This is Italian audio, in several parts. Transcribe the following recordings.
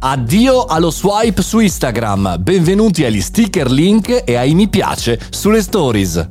Addio allo swipe su Instagram, benvenuti agli sticker link e ai mi piace sulle stories.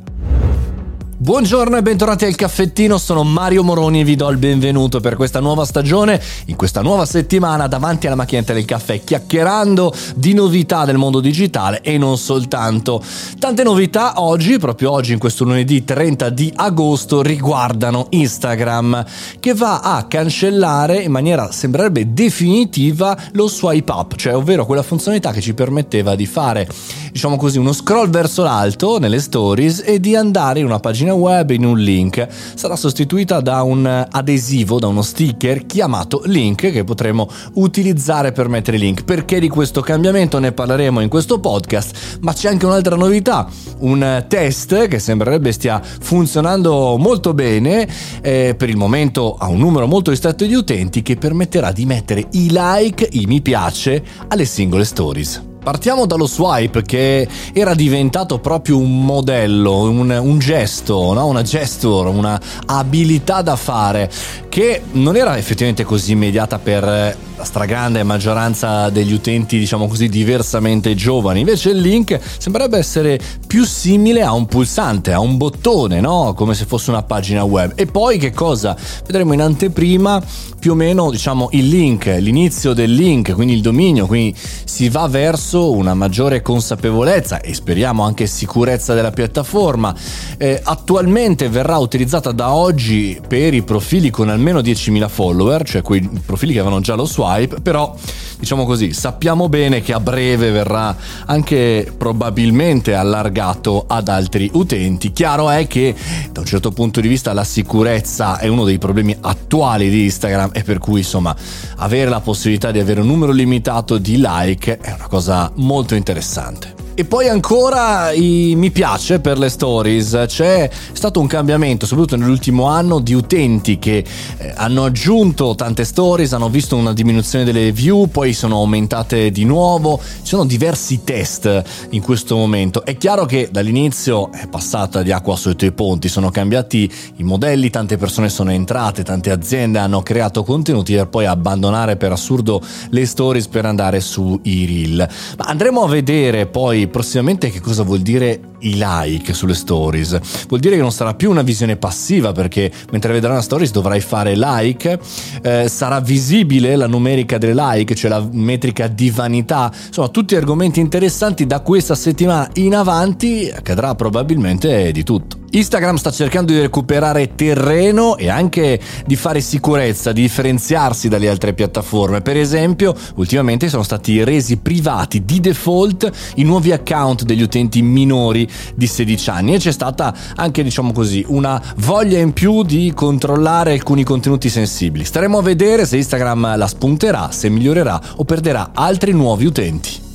Buongiorno e bentornati al caffettino, sono Mario Moroni e vi do il benvenuto per questa nuova stagione, in questa nuova settimana davanti alla macchinetta del caffè, chiacchierando di novità del mondo digitale e non soltanto. Tante novità oggi, proprio oggi in questo lunedì 30 di agosto, riguardano Instagram, che va a cancellare in maniera sembrerebbe definitiva lo swipe up, cioè ovvero quella funzionalità che ci permetteva di fare, diciamo così, uno scroll verso l'alto nelle stories e di andare in una pagina web in un link. Sarà sostituita da un adesivo, da uno sticker chiamato link che potremo utilizzare per mettere link. Perché di questo cambiamento ne parleremo in questo podcast, ma c'è anche un'altra novità, un test che sembrerebbe stia funzionando molto bene, eh, per il momento ha un numero molto ristretto di utenti che permetterà di mettere i like, i mi piace alle singole stories. Partiamo dallo swipe che era diventato proprio un modello, un, un gesto, no? una gesture, una abilità da fare che non era effettivamente così immediata per la stragrande maggioranza degli utenti, diciamo così, diversamente giovani. Invece il link sembrerebbe essere più simile a un pulsante, a un bottone, no? Come se fosse una pagina web. E poi che cosa? Vedremo in anteprima più o meno, diciamo, il link, l'inizio del link, quindi il dominio, quindi si va verso una maggiore consapevolezza e speriamo anche sicurezza della piattaforma. Eh, attualmente verrà utilizzata da oggi per i profili con almeno 10.000 follower, cioè quei profili che avevano già lo swipe, però diciamo così, sappiamo bene che a breve verrà anche probabilmente allargato ad altri utenti. Chiaro è che da un certo punto di vista la sicurezza è uno dei problemi attuali di Instagram e per cui insomma avere la possibilità di avere un numero limitato di like è una cosa molto interessante. E poi ancora i mi piace per le stories. C'è stato un cambiamento, soprattutto nell'ultimo anno, di utenti che eh, hanno aggiunto tante stories, hanno visto una diminuzione delle view, poi sono aumentate di nuovo. Ci sono diversi test in questo momento. È chiaro che dall'inizio è passata di acqua sotto i ponti, sono cambiati i modelli, tante persone sono entrate, tante aziende hanno creato contenuti per poi abbandonare per assurdo le stories per andare sui reel. Ma andremo a vedere poi prossimamente che cosa vuol dire i like sulle stories. Vuol dire che non sarà più una visione passiva perché mentre vedrai una stories dovrai fare like, eh, sarà visibile la numerica delle like, cioè la metrica di vanità. Insomma, tutti argomenti interessanti da questa settimana in avanti accadrà probabilmente di tutto. Instagram sta cercando di recuperare terreno e anche di fare sicurezza, di differenziarsi dalle altre piattaforme. Per esempio, ultimamente sono stati resi privati di default i nuovi account degli utenti minori di 16 anni e c'è stata anche, diciamo così, una voglia in più di controllare alcuni contenuti sensibili. Staremo a vedere se Instagram la spunterà, se migliorerà o perderà altri nuovi utenti.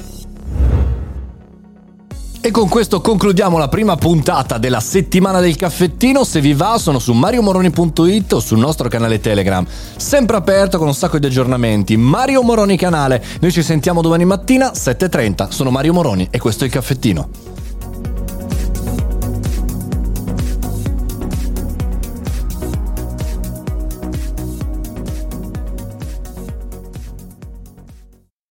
E con questo concludiamo la prima puntata della settimana del caffettino. Se vi va, sono su mariomoroni.it o sul nostro canale Telegram, sempre aperto con un sacco di aggiornamenti. Mario Moroni canale. Noi ci sentiamo domani mattina 7:30. Sono Mario Moroni e questo è il caffettino.